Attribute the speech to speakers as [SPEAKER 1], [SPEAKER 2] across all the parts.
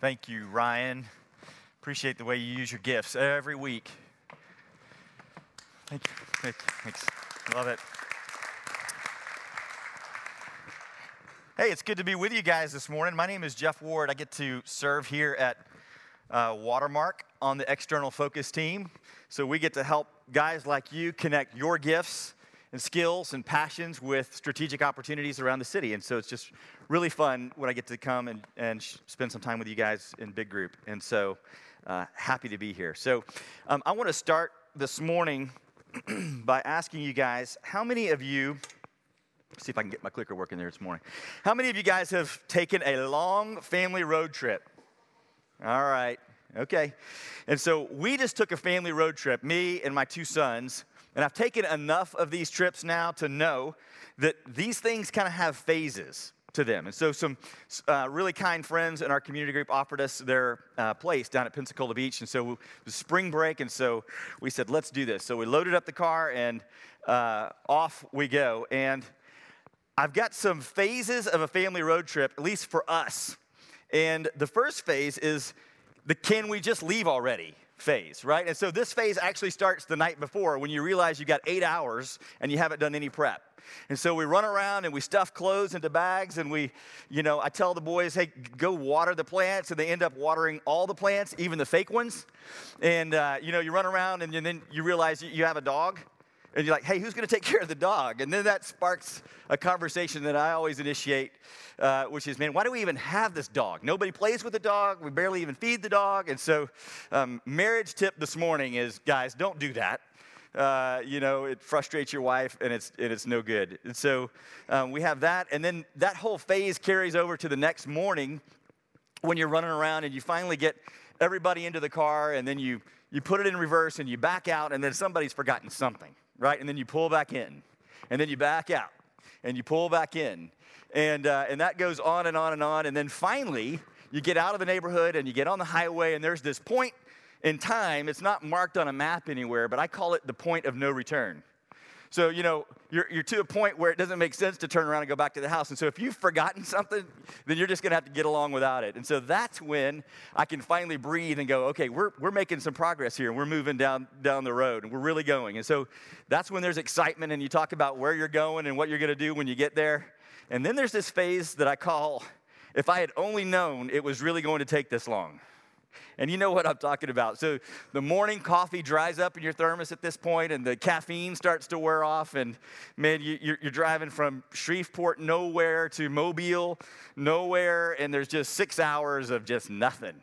[SPEAKER 1] Thank you, Ryan. Appreciate the way you use your gifts every week. Thank you. Thanks. Love it. Hey, it's good to be with you guys this morning. My name is Jeff Ward. I get to serve here at uh, Watermark on the external focus team. So we get to help guys like you connect your gifts and skills and passions with strategic opportunities around the city. And so it's just really fun when I get to come and, and spend some time with you guys in big group. And so uh, happy to be here. So um, I want to start this morning by asking you guys how many of you, see if I can get my clicker working there this morning. How many of you guys have taken a long family road trip? All right, okay. And so we just took a family road trip, me and my two sons, and I've taken enough of these trips now to know that these things kind of have phases to them. And so, some uh, really kind friends in our community group offered us their uh, place down at Pensacola Beach. And so, it was spring break, and so we said, let's do this. So, we loaded up the car, and uh, off we go. And I've got some phases of a family road trip, at least for us. And the first phase is the can we just leave already? Phase, right? And so this phase actually starts the night before when you realize you got eight hours and you haven't done any prep. And so we run around and we stuff clothes into bags and we, you know, I tell the boys, hey, go water the plants. And they end up watering all the plants, even the fake ones. And, uh, you know, you run around and then you realize you have a dog and you're like, hey, who's going to take care of the dog? And then that sparks a conversation that I always initiate, uh, which is, man, why do we even have this dog? Nobody plays with the dog. We barely even feed the dog. And so, um, marriage tip this morning is, guys, don't do that. Uh, you know, it frustrates your wife and it's, and it's no good. And so um, we have that. And then that whole phase carries over to the next morning when you're running around and you finally get everybody into the car and then you, you put it in reverse and you back out and then somebody's forgotten something right? And then you pull back in, and then you back out, and you pull back in. And, uh, and that goes on and on and on. And then finally, you get out of the neighborhood and you get on the highway, and there's this point in time. It's not marked on a map anywhere, but I call it the point of no return. So, you know, you're, you're to a point where it doesn't make sense to turn around and go back to the house. And so, if you've forgotten something, then you're just going to have to get along without it. And so, that's when I can finally breathe and go, okay, we're, we're making some progress here and we're moving down, down the road and we're really going. And so, that's when there's excitement and you talk about where you're going and what you're going to do when you get there. And then there's this phase that I call, if I had only known it was really going to take this long. And you know what I'm talking about. So the morning coffee dries up in your thermos at this point, and the caffeine starts to wear off. And man, you, are driving from Shreveport, nowhere, to Mobile, nowhere, and there's just six hours of just nothing.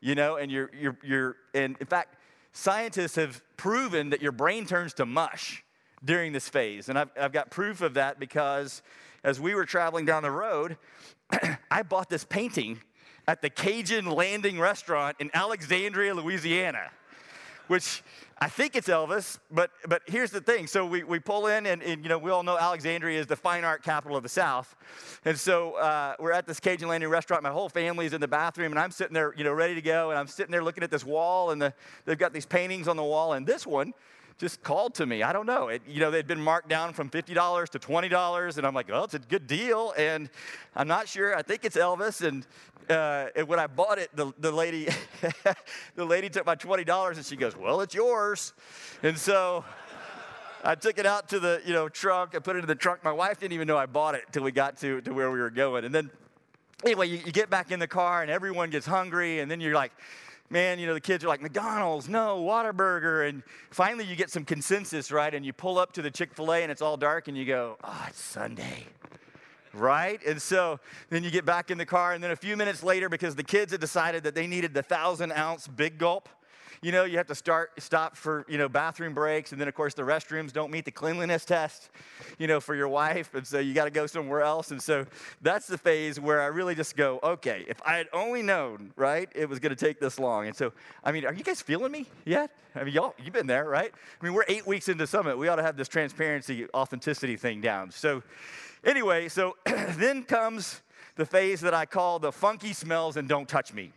[SPEAKER 1] You know, and you're, you're, you're, and in fact, scientists have proven that your brain turns to mush during this phase. And I've, I've got proof of that because as we were traveling down the road, I bought this painting at the Cajun Landing Restaurant in Alexandria, Louisiana, which I think it's Elvis, but, but here's the thing. So we, we pull in, and, and, you know, we all know Alexandria is the fine art capital of the South. And so uh, we're at this Cajun Landing restaurant. My whole family's in the bathroom, and I'm sitting there, you know, ready to go. And I'm sitting there looking at this wall, and the, they've got these paintings on the wall. And this one just called to me. I don't know. It, you know, they'd been marked down from $50 to $20, and I'm like, well, it's a good deal. And I'm not sure. I think it's Elvis. And, uh, and when I bought it, the, the lady, the lady took my $20 and she goes, well, it's yours. And so I took it out to the, you know, trunk. I put it in the trunk. My wife didn't even know I bought it until we got to, to where we were going. And then anyway, you, you get back in the car and everyone gets hungry. And then you're like, man, you know, the kids are like, McDonald's, no, Whataburger. And finally you get some consensus, right? And you pull up to the Chick fil A and it's all dark and you go, oh, it's Sunday. Right? And so then you get back in the car, and then a few minutes later, because the kids had decided that they needed the thousand ounce big gulp, you know, you have to start, stop for, you know, bathroom breaks. And then, of course, the restrooms don't meet the cleanliness test, you know, for your wife. And so you got to go somewhere else. And so that's the phase where I really just go, okay, if I had only known, right, it was going to take this long. And so, I mean, are you guys feeling me yet? I mean, y'all, you've been there, right? I mean, we're eight weeks into Summit. We ought to have this transparency, authenticity thing down. So, anyway, so then comes the phase that I call the funky smells and don't touch me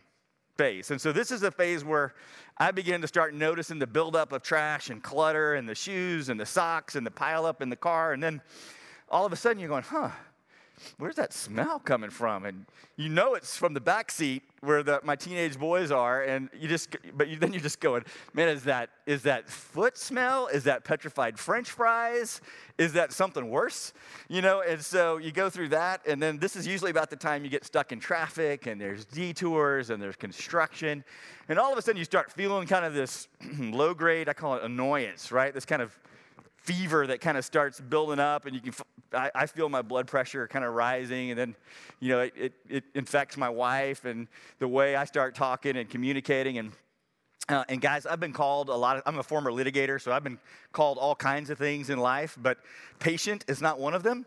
[SPEAKER 1] phase. And so this is a phase where I began to start noticing the buildup of trash and clutter and the shoes and the socks and the pile up in the car. And then all of a sudden you're going, huh, where's that smell coming from? And you know it's from the back seat where the, my teenage boys are, and you just, but you, then you're just going, man, is that is that foot smell? Is that petrified French fries? Is that something worse? You know, and so you go through that, and then this is usually about the time you get stuck in traffic, and there's detours, and there's construction, and all of a sudden you start feeling kind of this low grade, I call it annoyance, right? This kind of fever that kind of starts building up and you can I, I feel my blood pressure kind of rising and then you know it, it, it, infects my wife and the way i start talking and communicating and uh, and guys i've been called a lot of i'm a former litigator so i've been called all kinds of things in life but patient is not one of them.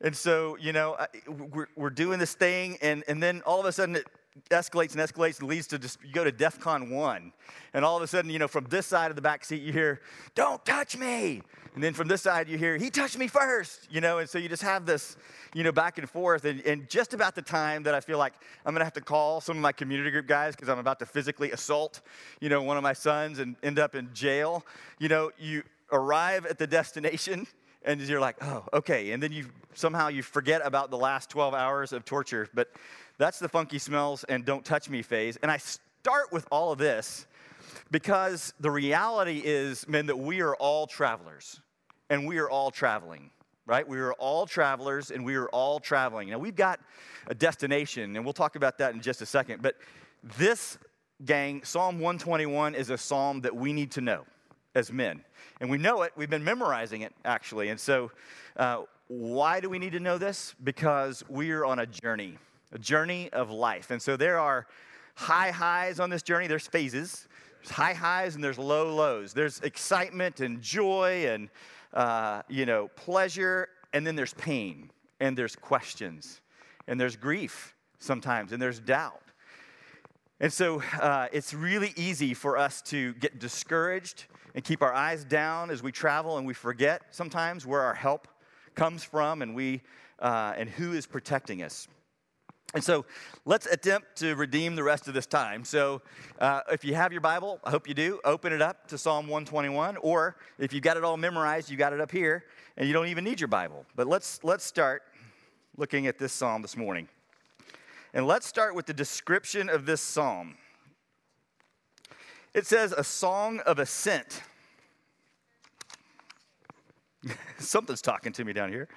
[SPEAKER 1] And so you know we're, we're doing this thing and, and then all of a sudden it, escalates and escalates and leads to just you go to DEFCON one, and all of a sudden, you know, from this side of the back seat you hear, "Don't touch me," and then from this side you hear, "He touched me first," you know, and so you just have this, you know, back and forth, and, and just about the time that I feel like I'm gonna have to call some of my community group guys because I'm about to physically assault, you know, one of my sons and end up in jail, you know, you arrive at the destination and you're like, oh, okay. And then you somehow you forget about the last 12 hours of torture. But that's the funky smells and don't touch me phase. And I start with all of this because the reality is, men, that we are all travelers and we are all traveling, right? We are all travelers and we are all traveling. Now, we've got a destination, and we'll talk about that in just a second. But this, gang, Psalm 121 is a psalm that we need to know as men. And we know it, we've been memorizing it actually. And so, uh, why do we need to know this? Because we are on a journey a journey of life. And so there are high highs on this journey, there's phases. There's high highs and there's low lows. There's excitement and joy and, uh, you know, pleasure, and then there's pain, and there's questions, and there's grief sometimes, and there's doubt. And so uh, it's really easy for us to get discouraged and keep our eyes down as we travel, and we forget sometimes where our help comes from and, we, uh, and who is protecting us. And so let's attempt to redeem the rest of this time. So uh, if you have your Bible, I hope you do, open it up to Psalm 121. Or if you've got it all memorized, you got it up here, and you don't even need your Bible. But let's, let's start looking at this psalm this morning. And let's start with the description of this psalm. It says, a song of ascent. Something's talking to me down here.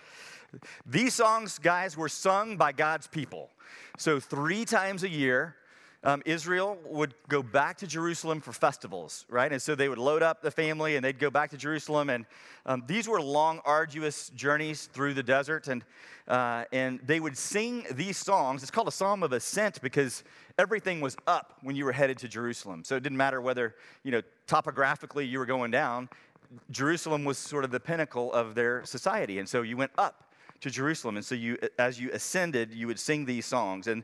[SPEAKER 1] These songs, guys, were sung by God's people. So, three times a year, um, Israel would go back to Jerusalem for festivals, right? And so they would load up the family and they'd go back to Jerusalem. And um, these were long, arduous journeys through the desert. And, uh, and they would sing these songs. It's called a psalm of ascent because everything was up when you were headed to Jerusalem. So it didn't matter whether, you know, topographically you were going down. Jerusalem was sort of the pinnacle of their society. And so you went up to Jerusalem. And so you, as you ascended, you would sing these songs. And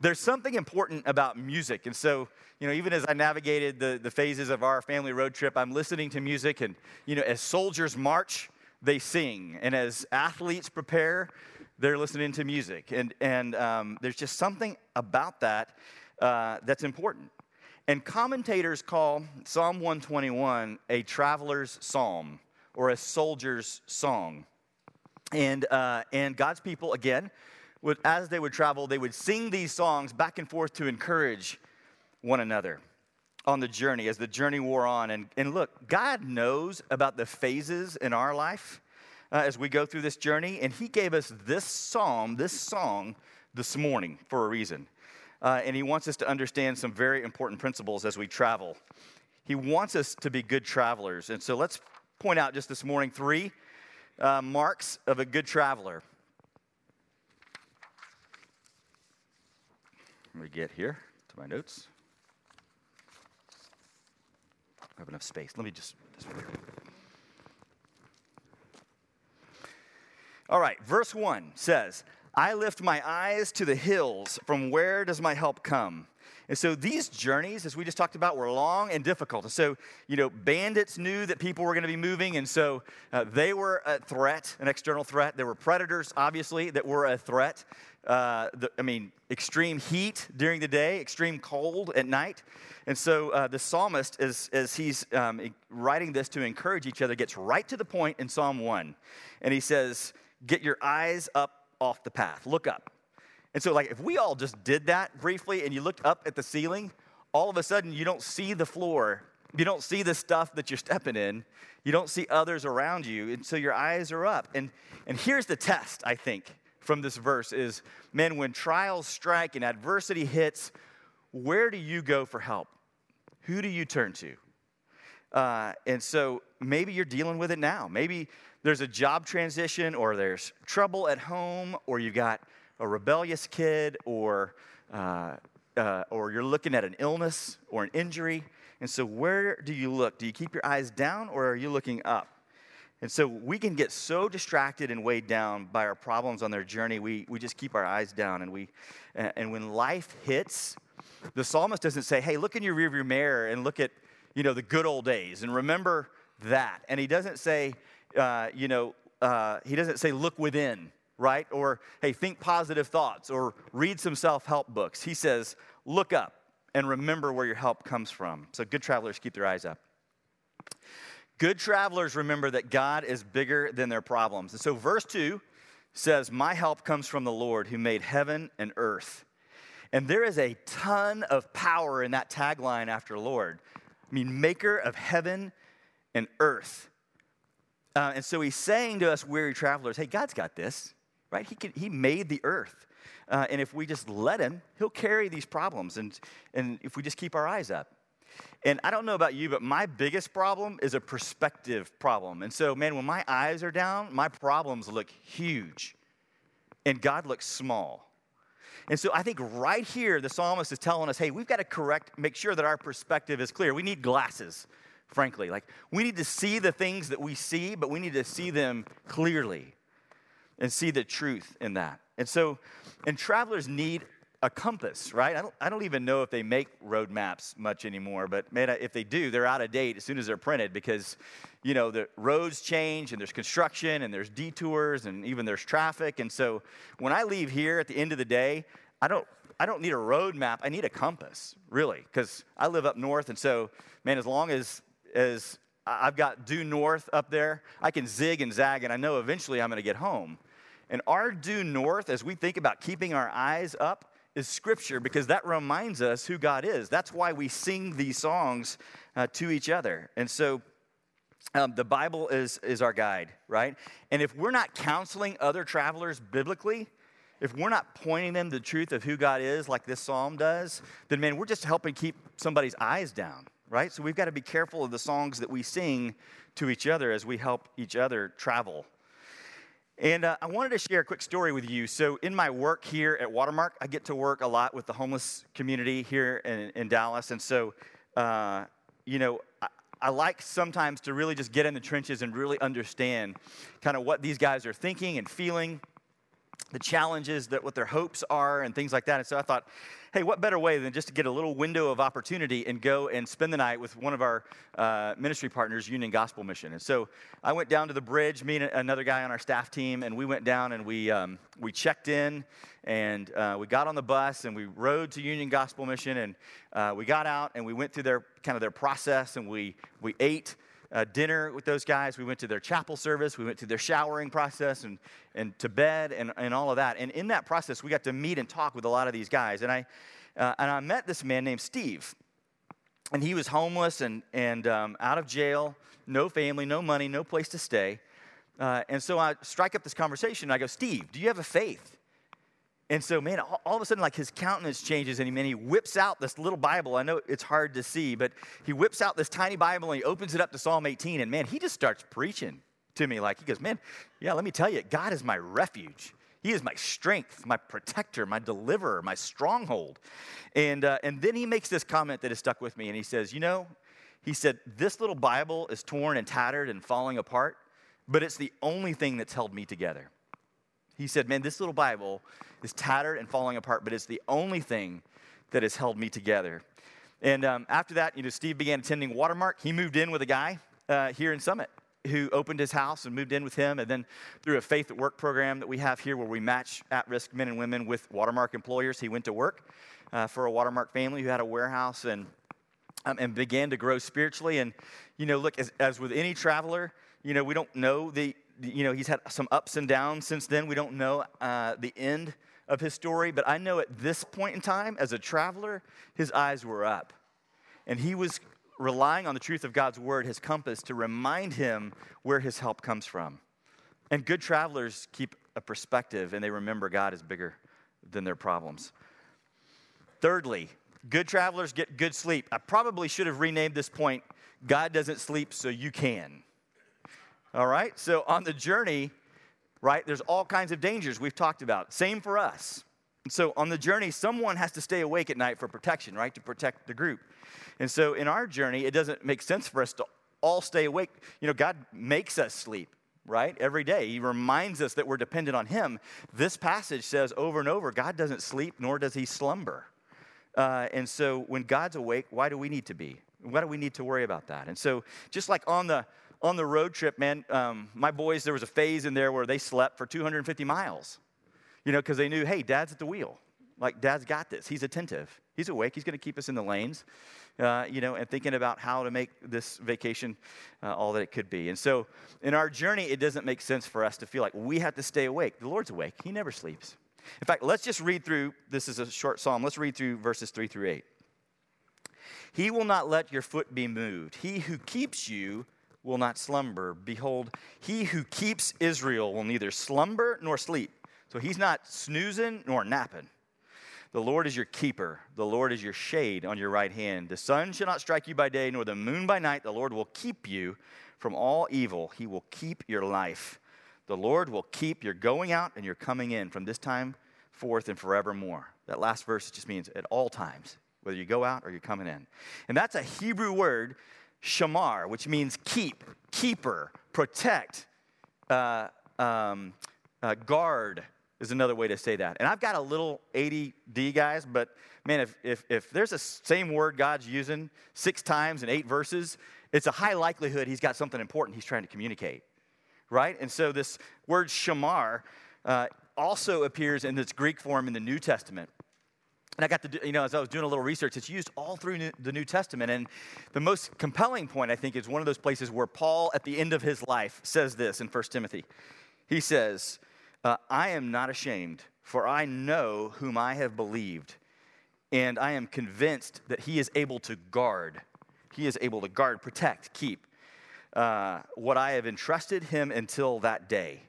[SPEAKER 1] there's something important about music. And so, you know, even as I navigated the, the phases of our family road trip, I'm listening to music. And, you know, as soldiers march, they sing. And as athletes prepare, they're listening to music. And, and um, there's just something about that uh, that's important. And commentators call Psalm 121 a traveler's psalm or a soldier's song. And, uh, and God's people, again, would, as they would travel, they would sing these songs back and forth to encourage one another on the journey as the journey wore on. And, and look, God knows about the phases in our life uh, as we go through this journey. And He gave us this psalm, this song, this morning for a reason. Uh, and He wants us to understand some very important principles as we travel. He wants us to be good travelers. And so let's point out just this morning three uh, marks of a good traveler. Let me get here to my notes. I have enough space. Let me just. All right, verse 1 says, I lift my eyes to the hills. From where does my help come? And so these journeys, as we just talked about, were long and difficult. And so, you know, bandits knew that people were going to be moving, and so uh, they were a threat, an external threat. There were predators, obviously, that were a threat. Uh, the, I mean, extreme heat during the day, extreme cold at night. And so uh, the psalmist, as, as he's um, writing this to encourage each other, gets right to the point in Psalm 1. And he says, Get your eyes up off the path. Look up. And so, like, if we all just did that briefly and you looked up at the ceiling, all of a sudden you don't see the floor. You don't see the stuff that you're stepping in. You don't see others around you. And so your eyes are up. And, and here's the test, I think, from this verse is man, when trials strike and adversity hits, where do you go for help? Who do you turn to? Uh, and so maybe you're dealing with it now. Maybe there's a job transition, or there's trouble at home, or you've got a rebellious kid, or uh, uh, or you're looking at an illness or an injury. And so, where do you look? Do you keep your eyes down, or are you looking up? And so we can get so distracted and weighed down by our problems on their journey, we, we just keep our eyes down. And, we, and when life hits, the psalmist doesn't say, hey, look in your rearview mirror and look at, you know, the good old days and remember that. And he doesn't say, uh, you know, uh, he doesn't say, look within, right? Or, hey, think positive thoughts or read some self help books. He says, look up and remember where your help comes from. So good travelers keep their eyes up. Good travelers remember that God is bigger than their problems. And so, verse 2 says, My help comes from the Lord who made heaven and earth. And there is a ton of power in that tagline after Lord. I mean, maker of heaven and earth. Uh, and so he's saying to us, weary travelers, hey, God's got this, right? He, can, he made the earth. Uh, and if we just let him, he'll carry these problems. And, and if we just keep our eyes up. And I don't know about you, but my biggest problem is a perspective problem. And so, man, when my eyes are down, my problems look huge, and God looks small. And so I think right here, the psalmist is telling us hey, we've got to correct, make sure that our perspective is clear. We need glasses, frankly. Like, we need to see the things that we see, but we need to see them clearly and see the truth in that. And so, and travelers need a compass, right? I don't, I don't even know if they make road maps much anymore, but man, if they do, they're out of date as soon as they're printed because, you know, the roads change and there's construction and there's detours and even there's traffic. And so when I leave here at the end of the day, I don't, I don't need a road map. I need a compass, really, because I live up north. And so, man, as long as, as I've got due north up there, I can zig and zag and I know eventually I'm going to get home. And our due north, as we think about keeping our eyes up, is Scripture because that reminds us who God is. That's why we sing these songs uh, to each other. And so um, the Bible is, is our guide, right? And if we're not counseling other travelers biblically, if we're not pointing them the truth of who God is, like this psalm does, then man, we're just helping keep somebody's eyes down, right? So we've got to be careful of the songs that we sing to each other as we help each other travel and uh, I wanted to share a quick story with you. So, in my work here at Watermark, I get to work a lot with the homeless community here in, in Dallas. And so, uh, you know, I, I, like sometimes to really just get in the trenches and really understand kind of what these guys are thinking and feeling, the challenges that what their hopes are, and things like that. And so, I thought, hey, what better way than just to get a little window of opportunity and go and spend the night with one of our uh, ministry partners, Union Gospel Mission? And so I went down to the bridge, me and another guy on our staff team, and we went down and we, um, we checked in and uh, we got on the bus and we rode to Union Gospel Mission and uh, we got out and we went through their kind of their process and we, we ate uh, dinner with those guys. We went to their chapel service. We went to their showering process and, and to bed and, and all of that. And in that process, we got to meet and talk with a lot of these guys. And I, uh, and I met this man named Steve. And he was homeless and, and um, out of jail, no family, no money, no place to stay. Uh, and so I strike up this conversation. I go, Steve, do you have a faith? And so, man, all, all, of a sudden, like his countenance changes, and he, man, he whips out this little Bible. I know it's hard to see, but he whips out this tiny Bible and he opens it up to Psalm 18. And man, he just starts preaching to me. Like, he goes, Man, yeah, let me tell you, God is my refuge. He is my strength, my protector, my deliverer, my stronghold. And, uh, and then he makes this comment that has stuck with me. And he says, You know, he said, This little Bible is torn and tattered and falling apart, but it's the only thing that's held me together. He said, Man, this little Bible is tattered and falling apart, but it's the only thing that has held me together. And um, after that, you know, Steve began attending Watermark. He moved in with a guy uh, here in Summit who opened his house and moved in with him. And then through a faith at work program that we have here where we match at risk men and women with Watermark employers, he went to work uh, for a Watermark family who had a warehouse and, um, and began to grow spiritually. And, you know, look, as, as with any traveler, you know, we don't know the you know, he's had some ups and downs since then. We don't know uh, the end of his story, but I know at this point in time, as a traveler, his eyes were up. And he was relying on the truth of God's word, his compass, to remind him where his help comes from. And good travelers keep a perspective and they remember God is bigger than their problems. Thirdly, good travelers get good sleep. I probably should have renamed this point God doesn't sleep, so you can. All right? So on the journey, right, there's all kinds of dangers we've talked about. Same for us. so on the journey, someone has to stay awake at night for protection, right, to protect the group. And so in our journey, it doesn't make sense for us to all stay awake. You know, God makes us sleep, right, every day. He reminds us that we're dependent on Him. This passage says over and over God doesn't sleep, nor does He slumber. Uh, and so when God's awake, why do we need to be? Why do we need to worry about that? And so, just like on the on the road trip, man, um, my boys, there was a phase in there where they slept for 250 miles, you know, because they knew, hey, dad's at the wheel. Like, dad's got this. He's attentive. He's awake. He's going to keep us in the lanes, uh, you know, and thinking about how to make this vacation uh, all that it could be. And so, in our journey, it doesn't make sense for us to feel like we have to stay awake. The Lord's awake, He never sleeps. In fact, let's just read through this is a short psalm. Let's read through verses 3 through 8. He will not let your foot be moved. He who keeps you will not slumber. Behold, he who keeps Israel will neither slumber nor sleep. So he's not snoozing nor napping. The Lord is your keeper. The Lord is your shade on your right hand. The sun shall not strike you by day, nor the moon by night. The Lord will keep you from all evil. He will keep your life. The Lord will keep your going out and your coming in from this time forth and forevermore. That last verse just means at all times whether you go out or you're coming in. And that's a Hebrew word, shamar, which means keep, keeper, protect, uh, um, uh, guard is another way to say that. And I've got a little ADD, guys, but man, if, if, if there's a same word God's using six times in eight verses, it's a high likelihood he's got something important he's trying to communicate, right? And so this word shamar uh, also appears in its Greek form in the New Testament. And I got to, do, you know, as I was doing a little research, it's used all through New, the New Testament. And the most compelling point, I think, is one of those places where Paul, at the end of his life, says this in 1 Timothy. He says, uh, I am not ashamed, for I know whom I have believed, and I am convinced that he is able to guard. He is able to guard, protect, keep uh, what I have entrusted him until that day.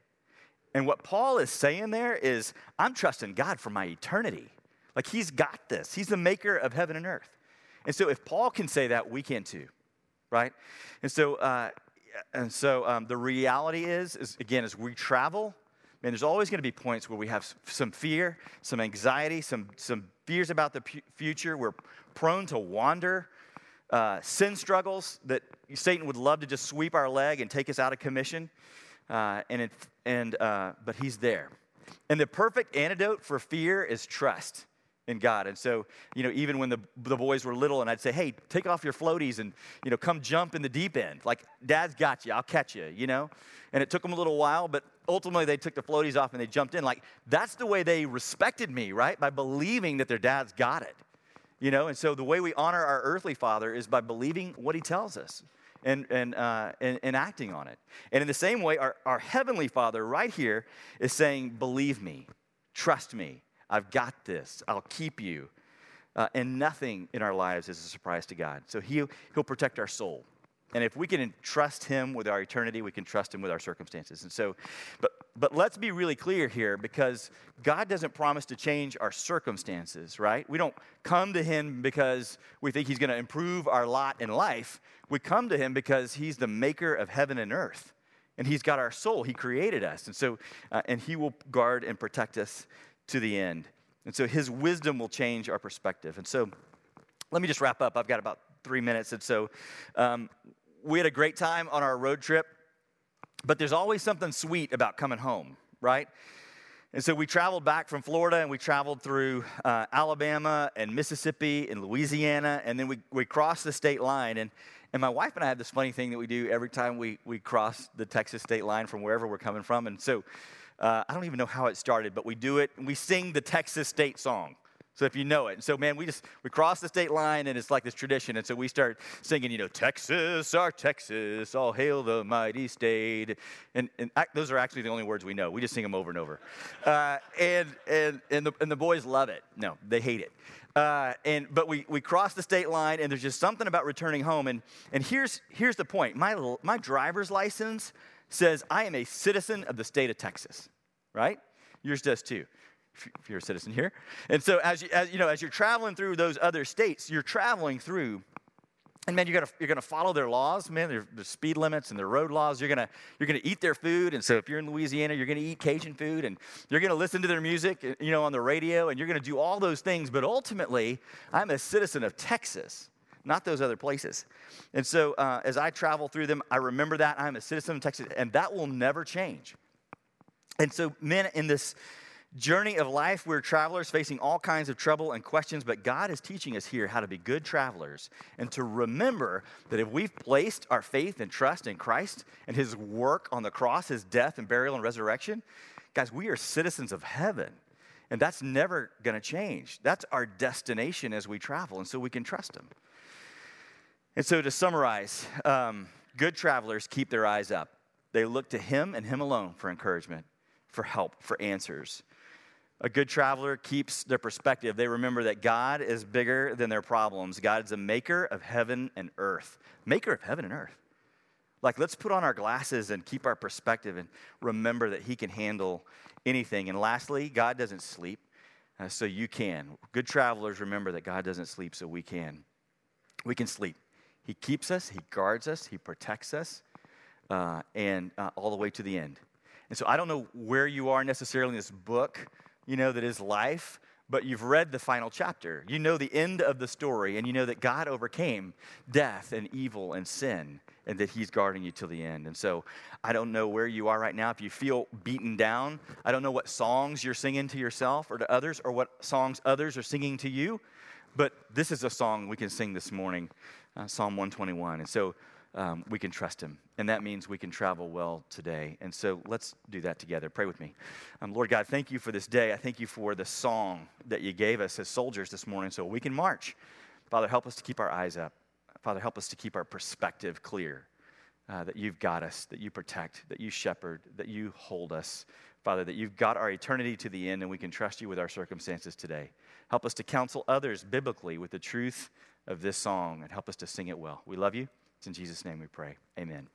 [SPEAKER 1] And what Paul is saying there is, I'm trusting God for my eternity. Like he's got this. He's the maker of heaven and earth. And so if Paul can say that, we can too, right? And so, uh, and so um, the reality is, is, again, as we travel, man, there's always going to be points where we have some fear, some anxiety, some, some fears about the future. We're prone to wander, uh, sin struggles that Satan would love to just sweep our leg and take us out of commission. Uh, and it, and, uh, but he's there. And the perfect antidote for fear is trust in God. And so, you know, even when the, the boys were little and I'd say, hey, take off your floaties and, you know, come jump in the deep end. Like, dad's got you, I'll catch you, you know? And it took them a little while, but ultimately they took the floaties off and they jumped in. Like, that's the way they respected me, right? By believing that their dad's got it, you know? And so the way we honor our earthly father is by believing what he tells us. And, and, uh, and, and acting on it. And in the same way, our, our Heavenly Father right here is saying, Believe me, trust me, I've got this. I'll keep you. Uh, and nothing in our lives is a surprise to God. So he'll, he'll protect our soul. And if we can trust him with our eternity, we can trust him with our circumstances. And so, but, but let's be really clear here because God doesn't promise to change our circumstances, right? We don't come to him because we think he's going to improve our lot in life. We come to him because he's the maker of heaven and earth. And he's got our soul. He created us. And so, uh, and he will guard and protect us to the end. And so his wisdom will change our perspective. And so let me just wrap up. I've got about three minutes. And so um, we had a great time on our road trip, but there's always something sweet about coming home, right? And so we traveled back from Florida and we traveled through uh, Alabama and Mississippi and Louisiana, and then we, we crossed the state line. And, and my wife and I have this funny thing that we do every time we, we cross the Texas state line from wherever we're coming from. And so uh, I don't even know how it started, but we do it we sing the Texas state song. So if you know it. And So man, we just we cross the state line and it's like this tradition. And so we start singing, you know, Texas, our Texas, all hail the mighty state. And, and those are actually the only words we know. We just sing them over and over. Uh, and and and the, and the boys love it. No, they hate it. Uh, and but we we cross the state line and there's just something about returning home. And and here's here's the point. My my driver's license says I am a citizen of the state of Texas, right? Yours does too if you're a citizen here. And so as you, as, you know, as you're traveling through those other states, you're traveling through, and man, you're gonna, you're gonna follow their laws, man, their, their speed limits and their road laws. You're gonna, you're gonna eat their food. And so if you're in Louisiana, you're gonna eat Cajun food and you're gonna listen to their music, you know, on the radio, and you're gonna do all those things. But ultimately, I'm a citizen of Texas not those other places. And so uh, as I travel through them, I remember that I'm a citizen of Texas, and that will never change. And so, men, in this journey of life, we're travelers facing all kinds of trouble and questions, but God is teaching us here how to be good travelers and to remember that if we've placed our faith and trust in Christ and his work on the cross, his death and burial and resurrection, guys, we are citizens of heaven. And that's never going to change. That's our destination as we travel, and so we can trust him. And so, to summarize, um, good travelers keep their eyes up. They look to him and him alone for encouragement, for help, for answers. A good traveler keeps their perspective. They remember that God is bigger than their problems. God is a maker of heaven and earth. Maker of heaven and earth. Like, let's put on our glasses and keep our perspective and remember that He can handle anything. And lastly, God doesn't sleep, uh, so you can. Good travelers remember that God doesn't sleep, so we can. We can sleep. He keeps us, He guards us, He protects us, uh, and uh, all the way to the end. And so I don't know where you are necessarily in this book you know, that is life, but you've read the final chapter. You know the end of the story, and you know that God overcame death and evil and sin, and that He's guarding you till the end. And so I don't know where you are right now. If you feel beaten down, I don't know what songs you're singing to yourself or to others, or what songs others are singing to you, but this is a song we can sing this morning uh, Psalm 121. And so um, we can trust him. And that means we can travel well today. And so let's do that together. Pray with me. Um, Lord God, thank you for this day. I thank you for the song that you gave us as soldiers this morning so we can march. Father, help us to keep our eyes up. Father, help us to keep our perspective clear. Uh, that you've got us, that you protect, that you shepherd, that you hold us. Father, that you've got our eternity to the end and we can trust you with our circumstances today. Help us to counsel others biblically with the truth of this song and help us to sing it well. We love you. It's in Jesus' name we pray. Amen.